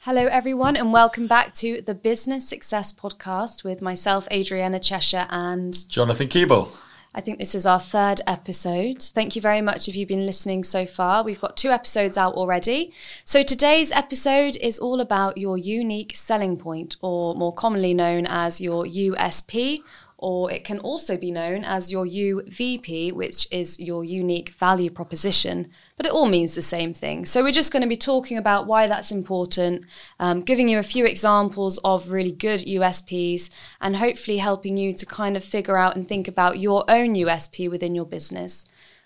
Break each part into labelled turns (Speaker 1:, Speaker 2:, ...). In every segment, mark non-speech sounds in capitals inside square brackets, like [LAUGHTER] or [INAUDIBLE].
Speaker 1: Hello, everyone, and welcome back to the Business Success Podcast with myself, Adrienna Cheshire, and
Speaker 2: Jonathan Keeble.
Speaker 1: I think this is our third episode. Thank you very much if you've been listening so far. We've got two episodes out already. So today's episode is all about your unique selling point, or more commonly known as your USP or it can also be known as your UVP, which is your unique value proposition, but it all means the same thing. So, we're just going to be talking about why that's important, um, giving you a few examples of really good USPs, and hopefully helping you to kind of figure out and think about your own USP within your business.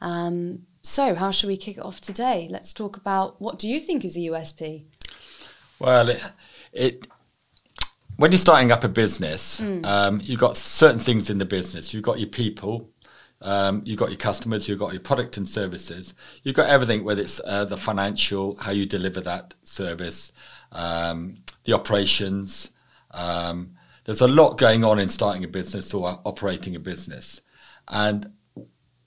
Speaker 1: Um, so, how should we kick it off today? Let's talk about what do you think is a USP?
Speaker 2: Well, it, it when you're starting up a business, mm. um, you've got certain things in the business. You've got your people, um, you've got your customers, you've got your product and services, you've got everything, whether it's uh, the financial, how you deliver that service, um, the operations. Um, there's a lot going on in starting a business or operating a business. And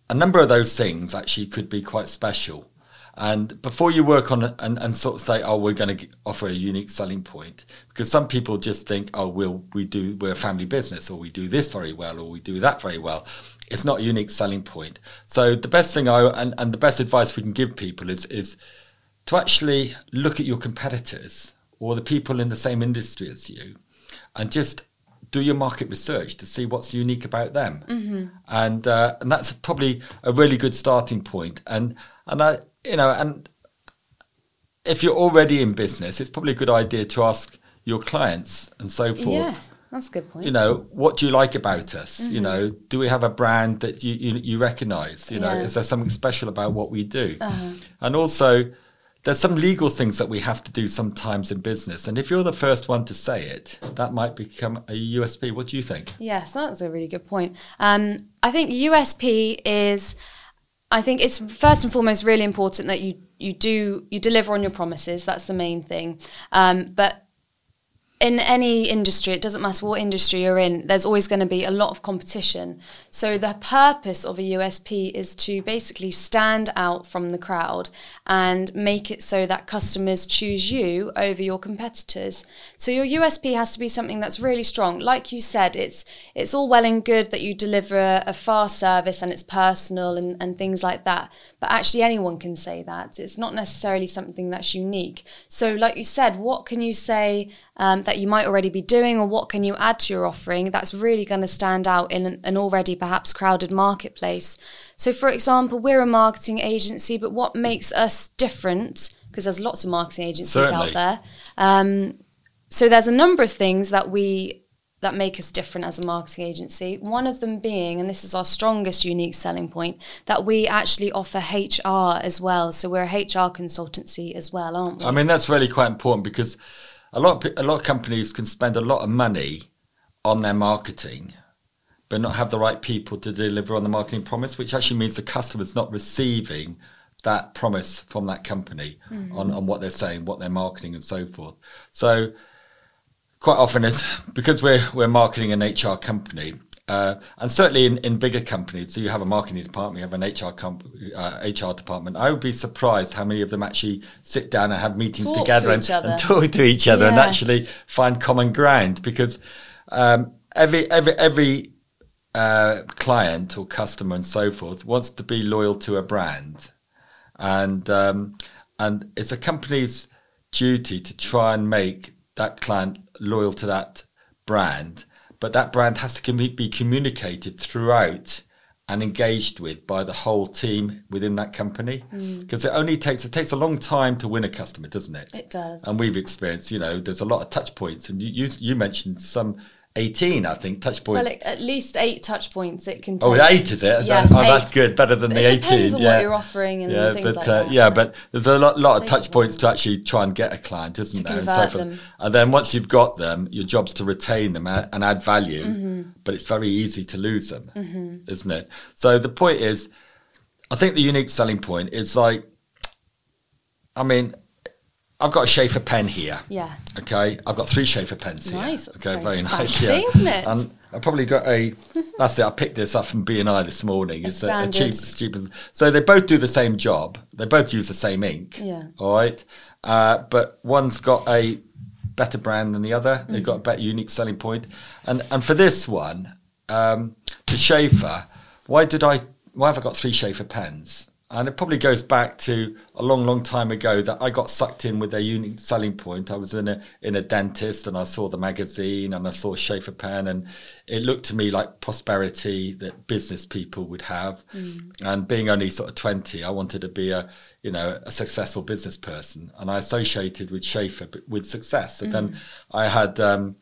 Speaker 2: a number of those things actually could be quite special. And before you work on it and, and sort of say, oh, we're going to offer a unique selling point, because some people just think, oh, we'll, we do, we're a family business or we do this very well or we do that very well. It's not a unique selling point. So the best thing I, and, and the best advice we can give people is, is to actually look at your competitors or the people in the same industry as you and just do your market research to see what's unique about them. Mm-hmm. And, uh, and that's probably a really good starting point. And, and I, you know, and if you're already in business, it's probably a good idea to ask your clients and so forth.
Speaker 1: Yeah, that's a good point.
Speaker 2: You know, what do you like about us? Mm-hmm. You know, do we have a brand that you you, you recognise? You know, yeah. is there something special about what we do? Uh-huh. And also, there's some legal things that we have to do sometimes in business. And if you're the first one to say it, that might become a USP. What do you think?
Speaker 1: Yes, that's a really good point. Um, I think USP is I think it's first and foremost really important that you you do you deliver on your promises. That's the main thing. Um, but in any industry, it doesn't matter what industry you're in, there's always going to be a lot of competition. So, the purpose of a USP is to basically stand out from the crowd and make it so that customers choose you over your competitors. So, your USP has to be something that's really strong. Like you said, it's, it's all well and good that you deliver a fast service and it's personal and, and things like that. But actually, anyone can say that. It's not necessarily something that's unique. So, like you said, what can you say? Um, that you might already be doing or what can you add to your offering that's really going to stand out in an, an already perhaps crowded marketplace. So, for example, we're a marketing agency, but what makes us different, because there's lots of marketing agencies Certainly. out there. Um, so, there's a number of things that we that make us different as a marketing agency. One of them being, and this is our strongest unique selling point, that we actually offer HR as well. So we're a HR consultancy as well, aren't we?
Speaker 2: I mean, that's really quite important because a lot of, a lot of companies can spend a lot of money on their marketing but not have the right people to deliver on the marketing promise which actually means the customer's not receiving that promise from that company mm-hmm. on, on what they're saying what they're marketing and so forth so quite often is [LAUGHS] because we're we're marketing an HR company uh, and certainly in, in bigger companies, so you have a marketing department, you have an HR comp, uh, HR department. I would be surprised how many of them actually sit down and have meetings
Speaker 1: talk
Speaker 2: together
Speaker 1: to and,
Speaker 2: and, [LAUGHS] talk to each other yes. and actually find common ground because um, every every every uh, client or customer and so forth wants to be loyal to a brand, and um, and it's a company's duty to try and make that client loyal to that brand but that brand has to be communicated throughout and engaged with by the whole team within that company. Because mm. it only takes it takes a long time to win a customer doesn't it?
Speaker 1: It does.
Speaker 2: And we've experienced you know there's a lot of touch points. And you you, you mentioned some 18, I think, touch points.
Speaker 1: Well, at least eight touch points it can
Speaker 2: oh, take. Oh, eight is it?
Speaker 1: Yes,
Speaker 2: oh, that's good. Better than
Speaker 1: but
Speaker 2: the
Speaker 1: it
Speaker 2: 18.
Speaker 1: depends on yeah. what you're offering and
Speaker 2: yeah,
Speaker 1: things
Speaker 2: but,
Speaker 1: like
Speaker 2: uh,
Speaker 1: that.
Speaker 2: Yeah, but there's a lot, lot of touch points to actually try and get a client, isn't
Speaker 1: to
Speaker 2: there?
Speaker 1: And, so them.
Speaker 2: and then once you've got them, your job's to retain them and add value, mm-hmm. but it's very easy to lose them, mm-hmm. isn't it? So the point is, I think the unique selling point is like, I mean, I've got a Sheaffer pen here.
Speaker 1: Yeah.
Speaker 2: Okay, I've got three Sheaffer pens here.
Speaker 1: Nice,
Speaker 2: Okay,
Speaker 1: very
Speaker 2: very, nice.
Speaker 1: fancy,
Speaker 2: yeah.
Speaker 1: isn't it?
Speaker 2: And I probably got a. [LAUGHS] That's it. I picked this up from B and I this morning. It's a, a cheap, cheap. So they both do the same job. They both use the same ink.
Speaker 1: Yeah.
Speaker 2: All right. Uh, but one's got a better brand than the other. They've
Speaker 1: Mm-hmm.
Speaker 2: got a better unique selling point. And and for this one, um, the Sheaffer. Why did I? Why have I got three Sheaffer pens? And it probably goes back to a long, long time ago that I got sucked in with their unique selling point. I was in a in a dentist and I saw the magazine and I saw Sheaffer pen and it looked to me like prosperity that business people would have. Mm. And being only sort of twenty, I wanted to be a you know a successful business person, and I associated with Sheaffer with success. And then mm. I had. Um,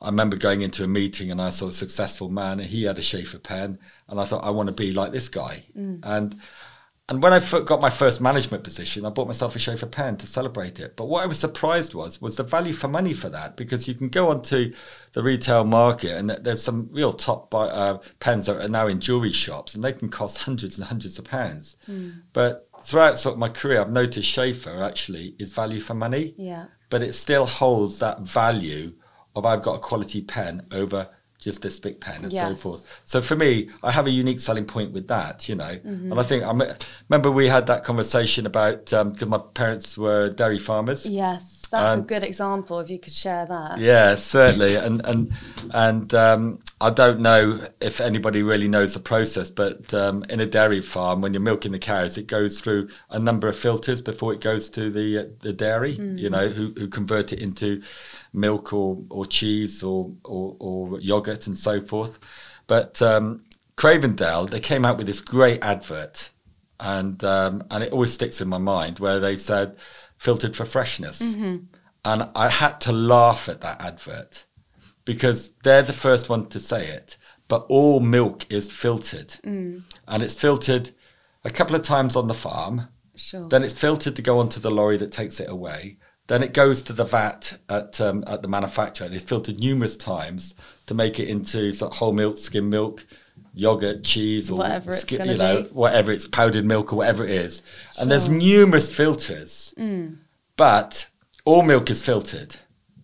Speaker 2: I remember going into a meeting and I saw a successful man and he had a Sheaffer pen and I thought I want to be like this guy. Mm. And and when I got my first management position, I bought myself a Sheaffer pen to celebrate it. But what I was surprised was was the value for money for that because you can go onto the retail market and there's some real top buy, uh, pens that are now in jewelry shops and they can cost hundreds and hundreds of pounds. But throughout sort of my career, I've noticed Sheaffer actually is value for money
Speaker 1: Yeah.
Speaker 2: but it still holds that value of I've got a quality pen over just this big pen and so forth. So for me, I have a unique selling point with that, you know.
Speaker 1: Mm-hmm.
Speaker 2: And I think I remember we had that conversation about because my parents were dairy farmers.
Speaker 1: Yes. That's a
Speaker 2: Um,
Speaker 1: good example. If you could share that.
Speaker 2: Yeah, certainly, and and and um, I don't know if anybody really knows the process, but um, in a dairy farm, when you're milking the cows, it goes through a number of filters before it goes to the uh, the dairy. You know, who who convert it into milk or or cheese or or, or yogurt and so forth. But um, Cravendale, they came out with this great advert, and um, and it always sticks in my mind where they said filtered for freshness, and I had to laugh at that advert because they're the first one to say it. But all milk is filtered, and it's filtered a couple of times on the farm.
Speaker 1: Sure.
Speaker 2: Then it's filtered to go onto the lorry that takes it away. Then it goes to the vat at um, at the manufacturer, and it's filtered numerous times to make it into sort of whole milk, skim milk, yogurt, cheese, or
Speaker 1: Whatever it's
Speaker 2: you know,
Speaker 1: be.
Speaker 2: whatever it's powdered milk or whatever it is. And there's numerous filters,
Speaker 1: Mm.
Speaker 2: but all milk is filtered.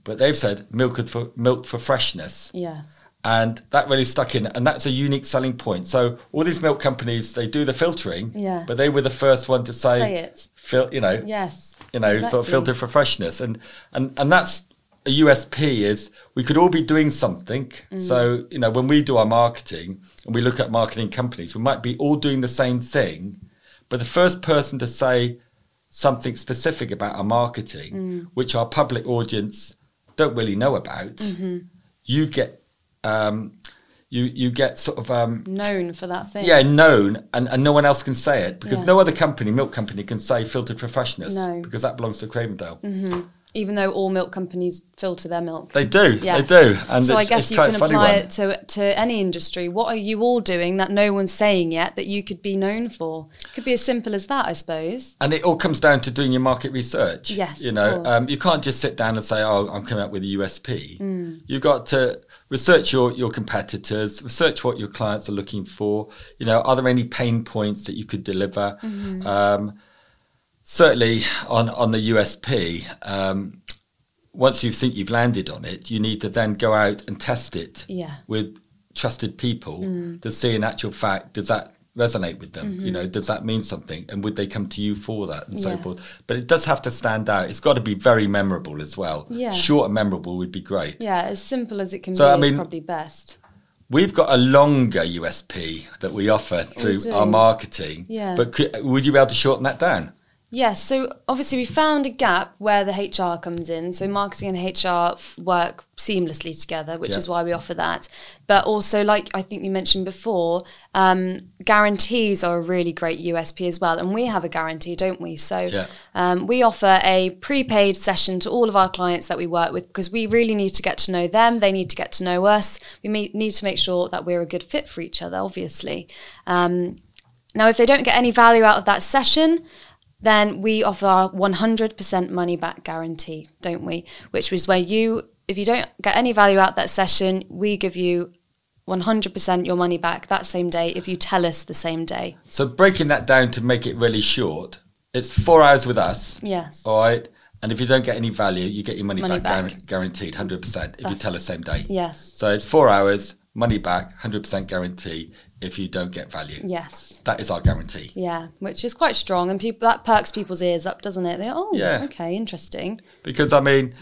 Speaker 2: But they've said milk for milk for freshness
Speaker 1: yes.
Speaker 2: and that really stuck in and that's a unique selling point so all these milk companies they do the filtering
Speaker 1: Yeah.
Speaker 2: but they were the first one to say,
Speaker 1: Say it.
Speaker 2: fil- you know
Speaker 1: Yes.
Speaker 2: you know sort of
Speaker 1: Exactly.
Speaker 2: filter for freshness and and and that's a USP is we could all be doing something
Speaker 1: Mm.
Speaker 2: so you know when we do our marketing and we look at marketing companies we might be all doing the same thing but the first person to say something specific about our marketing
Speaker 1: Mm.
Speaker 2: which our public audience don't really know about
Speaker 1: Mm-hmm.
Speaker 2: you get um, you you get sort of um,
Speaker 1: Known for that thing.
Speaker 2: yeah known and, and no one else can say it because no other company milk company can say filtered professionals
Speaker 1: No.
Speaker 2: because that belongs to Cravendale
Speaker 1: Even though all milk companies filter their milk.
Speaker 2: they do
Speaker 1: Yes.
Speaker 2: they do and
Speaker 1: so I guess you can apply
Speaker 2: one
Speaker 1: it to to any industry. What are you all doing that no one's saying yet that you could be known for? Could be as simple as that, I suppose.
Speaker 2: and it all comes down to doing your market research
Speaker 1: Yes,
Speaker 2: you know um, you can't just sit down and say oh i'm coming up with a usp
Speaker 1: Hmm.
Speaker 2: you've got to research your, your competitors research what your clients are looking for you know are there any pain points that you could deliver
Speaker 1: Mm-hmm.
Speaker 2: um, certainly on on the usp um, once you think you've landed on it you need to then go out and test it
Speaker 1: Yeah.
Speaker 2: with trusted people
Speaker 1: Mm.
Speaker 2: to see in actual fact does that resonate with them
Speaker 1: Mm-hmm.
Speaker 2: you know does that mean something and would they come to you for that and so forth but it does have to stand out it's got to be very memorable as well
Speaker 1: Yeah.
Speaker 2: short and memorable would be great
Speaker 1: Yeah, as simple as it can
Speaker 2: So,
Speaker 1: be
Speaker 2: I
Speaker 1: is
Speaker 2: mean-
Speaker 1: probably best.
Speaker 2: we've got a longer usp that we offer through
Speaker 1: do.
Speaker 2: our marketing
Speaker 1: Yeah.
Speaker 2: but could, would you be able to shorten that down
Speaker 1: Yes, so obviously we found a gap where the HR comes in. So marketing and HR work seamlessly together, which
Speaker 2: Yeah.
Speaker 1: is why we offer that. But also, like I think you mentioned before, um, guarantees are a really great USP as well. And we have a guarantee, don't we? So
Speaker 2: Yeah.
Speaker 1: um, we offer a prepaid session to all of our clients that we work with because we really need to get to know them. They need to get to know us. We may, need to make sure that we're a good fit for each other, obviously. Um, now, if they don't get any value out of that session, then we offer our 100% money back guarantee, don't we? Which is where you, if you don't get any value out that session, we give you 100% your money back that same day if you tell us the same day.
Speaker 2: so breaking that down to make it really short it's four hours with us
Speaker 1: Yes.
Speaker 2: all right And if you don't get any value, you get your money,
Speaker 1: Money
Speaker 2: back,
Speaker 1: back.
Speaker 2: guaran- guaranteed, hundred percent. If you tell us same day.
Speaker 1: Yes.
Speaker 2: So it's four hours, money back, hundred percent guarantee. If you don't get value,
Speaker 1: Yes.
Speaker 2: that is our guarantee.
Speaker 1: Yeah, which is quite strong, and people that perks people's ears up, doesn't it? They oh,
Speaker 2: Yeah.
Speaker 1: okay, interesting.
Speaker 2: Because I mean,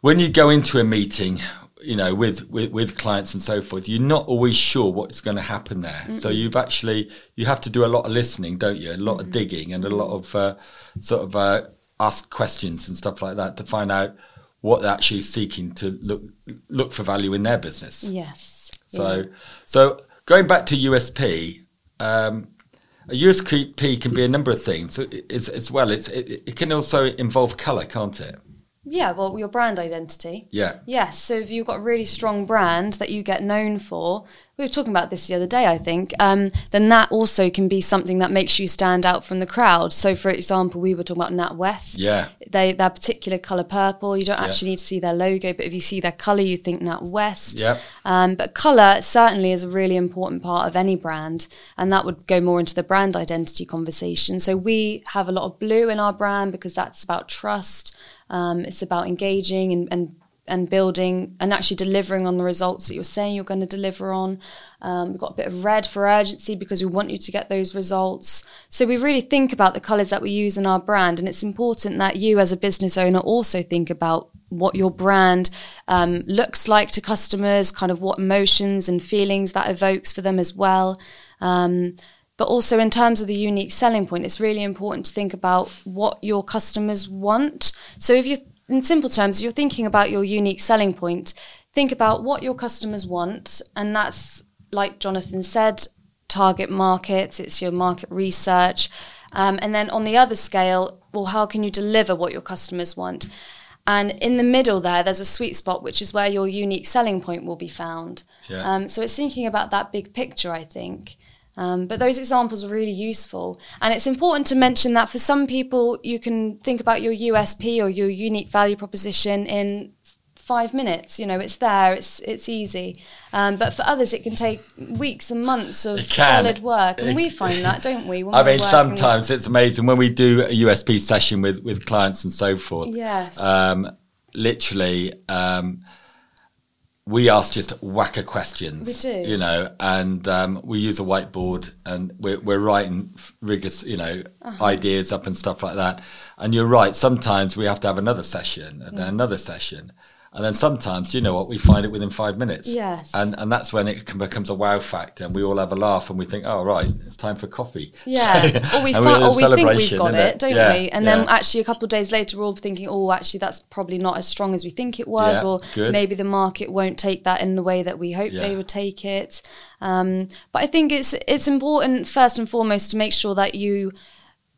Speaker 2: when you go into a meeting, you know, with, with, with clients and so forth, you're not always sure what's going to happen there. So you've actually you have to do a lot of listening, don't you? A lot of digging and a lot of uh, sort of uh, ask questions and stuff like that to find out what they're actually seeking to look look for value in their business.
Speaker 1: Yes.
Speaker 2: So,
Speaker 1: Yeah.
Speaker 2: so going back to USP, um, a USP can be a number of things as, as well. It's, it, it can also involve color, can't it?
Speaker 1: Yeah, well, your brand identity.
Speaker 2: Yeah.
Speaker 1: Yes, so if you've got a really strong brand that you get known for, we were talking about this the other day, I think, um, then that also can be something that makes you stand out from the crowd. So, for example, we were talking about NatWest.
Speaker 2: Yeah.
Speaker 1: They, their particular colour purple, you don't
Speaker 2: Yeah.
Speaker 1: actually need to see their logo, but if you see their colour, you think NatWest.
Speaker 2: Yep.
Speaker 1: Um, but colour certainly is a really important part of any brand, and that would go more into the brand identity conversation. So we have a lot of blue in our brand because that's about trust. Um, it's about engaging and, and and building and actually delivering on the results that you're saying you're going to deliver on. Um, we've got a bit of red for urgency because we want you to get those results. So we really think about the colours that we use in our brand, and it's important that you, as a business owner, also think about what your brand um, looks like to customers, kind of what emotions and feelings that evokes for them as well. Um, but also in terms of the unique selling point, it's really important to think about what your customers want. So if you, in simple terms, you're thinking about your unique selling point, think about what your customers want, and that's like Jonathan said, target markets. It's your market research, um, and then on the other scale, well, how can you deliver what your customers want? And in the middle there, there's a sweet spot, which is where your unique selling point will be found.
Speaker 2: Yeah.
Speaker 1: Um, so it's thinking about that big picture, I think. Um, but those examples are really useful. And it's important to mention that for some people, you can think about your USP or your unique value proposition in five minutes. You know, it's there, it's it's easy. Um, but for others, it can take weeks and months of solid work. And
Speaker 2: It-
Speaker 1: we find that, don't we?
Speaker 2: I mean, sometimes it's amazing when we do a USP session with, with clients and so forth.
Speaker 1: Yes.
Speaker 2: Um, literally, um, we ask just whacker questions.
Speaker 1: We do.
Speaker 2: You know, and um, we use a whiteboard and we're, we're writing rigorous, you know,
Speaker 1: Uh-huh.
Speaker 2: ideas up and stuff like that. And you're right. Sometimes we have to have another session and then another session. And then sometimes, you know what, we find it within five minutes.
Speaker 1: Yes.
Speaker 2: And and that's when it can, becomes a wow factor and we all have a laugh and we think, oh, right, it's time for coffee.
Speaker 1: Yeah, [LAUGHS] or we,
Speaker 2: And
Speaker 1: fi-
Speaker 2: we're in
Speaker 1: or we think we've got it, don't
Speaker 2: Yeah,
Speaker 1: we? And
Speaker 2: yeah.
Speaker 1: then actually, a couple of days later, we're all thinking, "Oh, actually, that's probably not as strong as we think it was,"
Speaker 2: Yeah,
Speaker 1: or
Speaker 2: good.
Speaker 1: maybe the market won't take that in the way that we hope they would take it. Um, but I think it's it's important first and foremost to make sure that you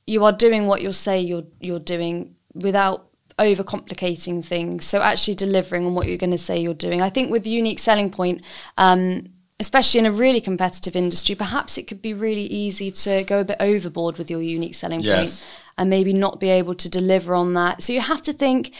Speaker 1: you are doing what you say you're you're doing without overcomplicating things. So actually delivering on what you're going to say you're doing. I think with the unique selling point. Um, especially in a really competitive industry, perhaps it could be really easy to go a bit overboard with your unique selling
Speaker 2: Yes.
Speaker 1: point and maybe not be able to deliver on that. So you have to think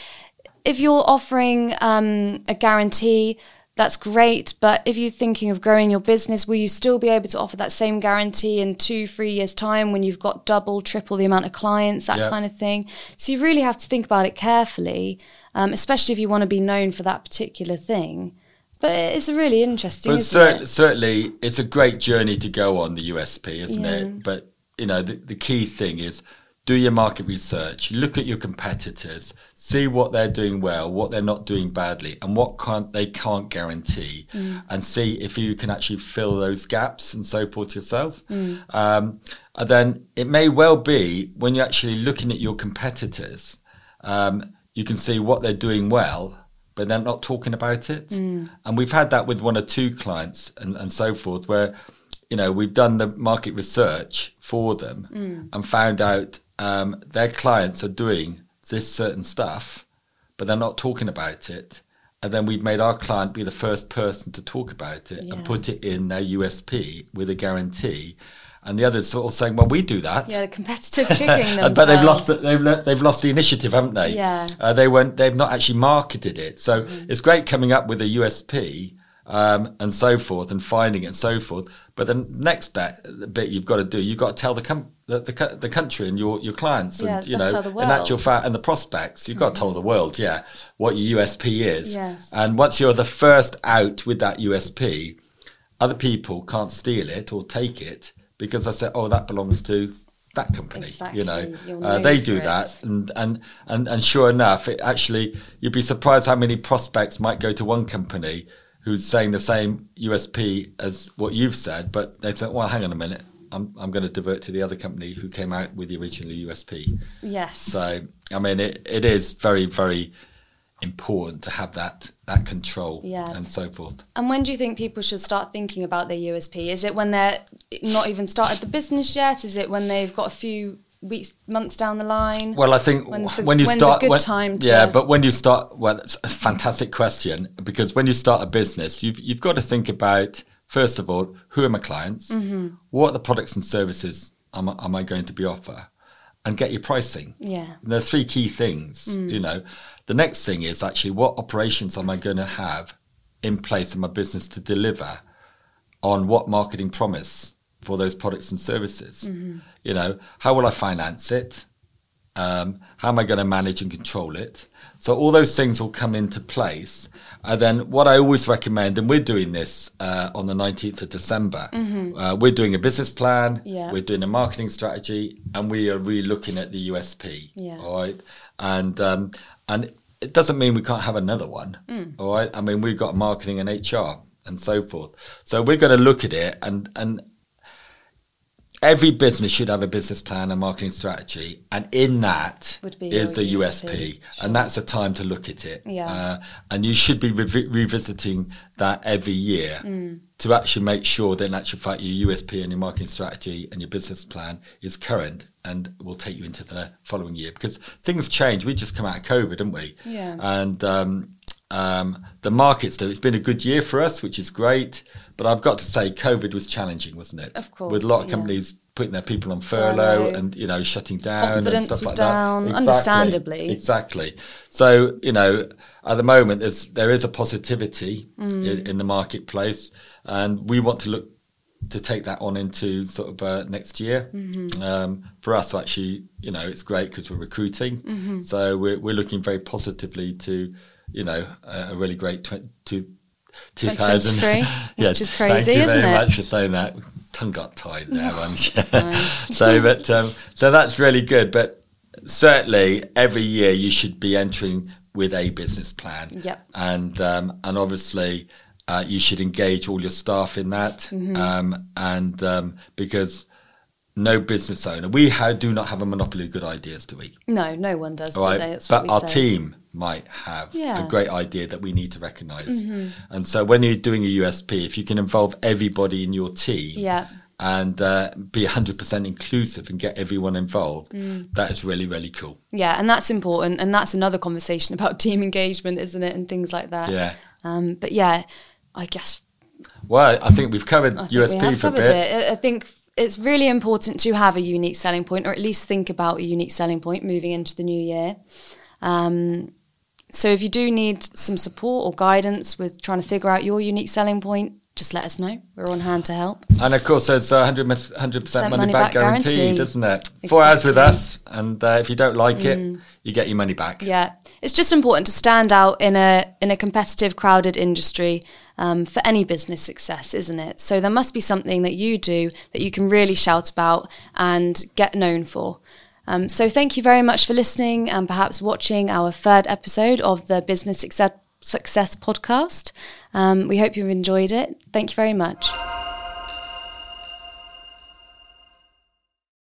Speaker 1: if you're offering um, a guarantee, that's great. But if you're thinking of growing your business, will you still be able to offer that same guarantee in two, three years' time when you've got double, triple the amount of clients, that
Speaker 2: Yep.
Speaker 1: kind of thing? So you really have to think about it carefully, um, especially if you want to be known for that particular thing. But it's a really interesting,
Speaker 2: But cer-
Speaker 1: it?
Speaker 2: certainly, it's a great journey to go on the USP, isn't
Speaker 1: Yeah.
Speaker 2: it? But you know, the, the key thing is do your market research. Look at your competitors, see what they're doing well, what they're not doing badly, and what can't they can't guarantee,
Speaker 1: Mm.
Speaker 2: and see if you can actually fill those gaps and so forth yourself.
Speaker 1: Mm.
Speaker 2: Um, and then it may well be when you're actually looking at your competitors, um, you can see what they're doing well, but they're not talking about it.
Speaker 1: Mm.
Speaker 2: And we've had that with one or two clients and, and so forth, where you know we've done the market research for them
Speaker 1: Mm.
Speaker 2: and found out um, their clients are doing this certain stuff, but they're not talking about it. And then we've made our client be the first person to talk about it
Speaker 1: Yeah.
Speaker 2: and put it in their USP with a guarantee. And the others sort of saying, "Well, we do that."
Speaker 1: Yeah, the competitive [LAUGHS] kicking themselves.
Speaker 2: but they've lost the, they've le- they've lost the initiative, haven't they?
Speaker 1: Yeah.
Speaker 2: Uh, they weren't. They've not actually marketed it. So it's great coming up with a USP um, and so forth, and finding it and so forth. But the next bit, bit you've got to do, you've got to tell the com- the, the, the country and your, your clients
Speaker 1: Yeah,
Speaker 2: and you know in
Speaker 1: Mm-hmm.
Speaker 2: actual fact and the prospects you've got to tell the world yeah what your USP is
Speaker 1: Yes.
Speaker 2: and once you're the first out with that USP other people can't steal it or take it because I said oh that belongs to that company you know
Speaker 1: Exactly.
Speaker 2: Uh, they do that
Speaker 1: it.
Speaker 2: and, and and and sure enough it actually you'd be surprised how many prospects might go to one company who's saying the same USP as what you've said but they say well hang on a minute I'm, I'm going to divert to the other company who came out with the original USP
Speaker 1: Yes.
Speaker 2: so I mean it, it is very very important to have that that control
Speaker 1: Yeah.
Speaker 2: and so forth
Speaker 1: And when do you think people should start thinking about their USP? Is it when they're not even started the business yet? Is it when they've got a few weeks, months down the line?
Speaker 2: Well, I think
Speaker 1: When's the-
Speaker 2: when you
Speaker 1: when's a
Speaker 2: start,
Speaker 1: good
Speaker 2: when-
Speaker 1: time to-
Speaker 2: yeah, but when you start, well, it's a fantastic question because when you start a business, you've you've got to think about first of all who are my clients,
Speaker 1: Mm-hmm.
Speaker 2: what are the products and services am, I- am I going to be offer, and get your pricing.
Speaker 1: Yeah.
Speaker 2: And there are three key things.
Speaker 1: Mm.
Speaker 2: You know, the next thing is actually what operations am I going to have in place in my business to deliver on what marketing promise for those products and services.
Speaker 1: Mm-hmm.
Speaker 2: You know, how will I finance it? Um, how am I going to manage and control it? So all those things will come into place. And then what I always recommend, and we're doing this uh, on the 19th of December, uh, we're doing a business plan,
Speaker 1: Mm-hmm. Yeah.
Speaker 2: we're doing a marketing strategy, and we are really looking at the USP.
Speaker 1: Yeah.
Speaker 2: All right. And, um, and it doesn't mean we can't have another one.
Speaker 1: Mm.
Speaker 2: All right. I mean, we've got marketing and HR and so forth. So we're going to look at it and, and every business should have a business plan and marketing strategy, and in that
Speaker 1: Would be
Speaker 2: is the USP,
Speaker 1: USP,
Speaker 2: and that's a time to look at it.
Speaker 1: Yeah.
Speaker 2: Uh, and you should be revi- revisiting that every year
Speaker 1: Mm.
Speaker 2: to actually make sure that in actual fact your USP and your marketing strategy and your business plan is current and will take you into the following year because things change. We just come out of COVID, didn't we?
Speaker 1: Yeah.
Speaker 2: And um, um, the markets do. It's been a good year for us, which is great. But I've got to say, COVID was challenging, wasn't it?
Speaker 1: Of course,
Speaker 2: With a lot of
Speaker 1: yeah.
Speaker 2: companies putting their people on furlough,
Speaker 1: Furlough.
Speaker 2: and you know shutting down
Speaker 1: Confidence
Speaker 2: and stuff
Speaker 1: was
Speaker 2: like
Speaker 1: down,
Speaker 2: that.
Speaker 1: understandably.
Speaker 2: Exactly. So you know, at the moment, there's there is a positivity
Speaker 1: Mm.
Speaker 2: in, in the marketplace, and we want to look to take that on into sort of uh, next year.
Speaker 1: Mm-hmm.
Speaker 2: Um, for us, actually, you know, it's great because we're recruiting,
Speaker 1: Mm-hmm.
Speaker 2: so we're we're looking very positively to, you know, a, a really great tw- to. 2000
Speaker 1: 2023, [LAUGHS] which is
Speaker 2: thank
Speaker 1: crazy,
Speaker 2: you
Speaker 1: isn't
Speaker 2: very
Speaker 1: it?
Speaker 2: much for saying that. Tongue got tied [LAUGHS] there, [LAUGHS] so, but um, so that's really good. But certainly, every year you should be entering with a business plan.
Speaker 1: Yep.
Speaker 2: And um, and obviously, uh, you should engage all your staff in that.
Speaker 1: Mm-hmm.
Speaker 2: Um, and um, because no business owner, we ha- do not have a monopoly of good ideas, do we?
Speaker 1: No, no one does.
Speaker 2: All?
Speaker 1: That's
Speaker 2: but our
Speaker 1: say.
Speaker 2: team might have
Speaker 1: Yeah. Mm-hmm.
Speaker 2: a great idea that we need to recognize. And so when you're doing a USP, if you can involve everybody in your team
Speaker 1: Yeah.
Speaker 2: and uh, be 100% inclusive and get everyone involved,
Speaker 1: Mm.
Speaker 2: that is really, really cool.
Speaker 1: Yeah, and that's important, and that's another conversation about team engagement, isn't it, and things like that.
Speaker 2: Yeah.
Speaker 1: Um, but yeah, I guess
Speaker 2: Well, I think we've covered
Speaker 1: think
Speaker 2: USP
Speaker 1: have
Speaker 2: for a bit.
Speaker 1: it. I- I think it's really important to have a unique selling point, or at least think about a unique selling point moving into the new year. Um, so if you do need some support or guidance with trying to figure out your unique selling point, just let us know. We're on hand to help.
Speaker 2: And of course, there's a 100%, 100% money, back, guaranteed,
Speaker 1: guarantee.
Speaker 2: isn't it? Four hours with
Speaker 1: Mm.
Speaker 2: us, and uh, if you don't like it, you get your money back.
Speaker 1: Yeah, it's just important to stand out in a in a competitive, crowded industry um, for any business success, isn't it? So there must be something that you do that you can really shout about and get known for. Um, so thank you very much for listening and perhaps watching our third episode of the Business Success, Success podcast. Um, we hope you've enjoyed it. Thank you very much.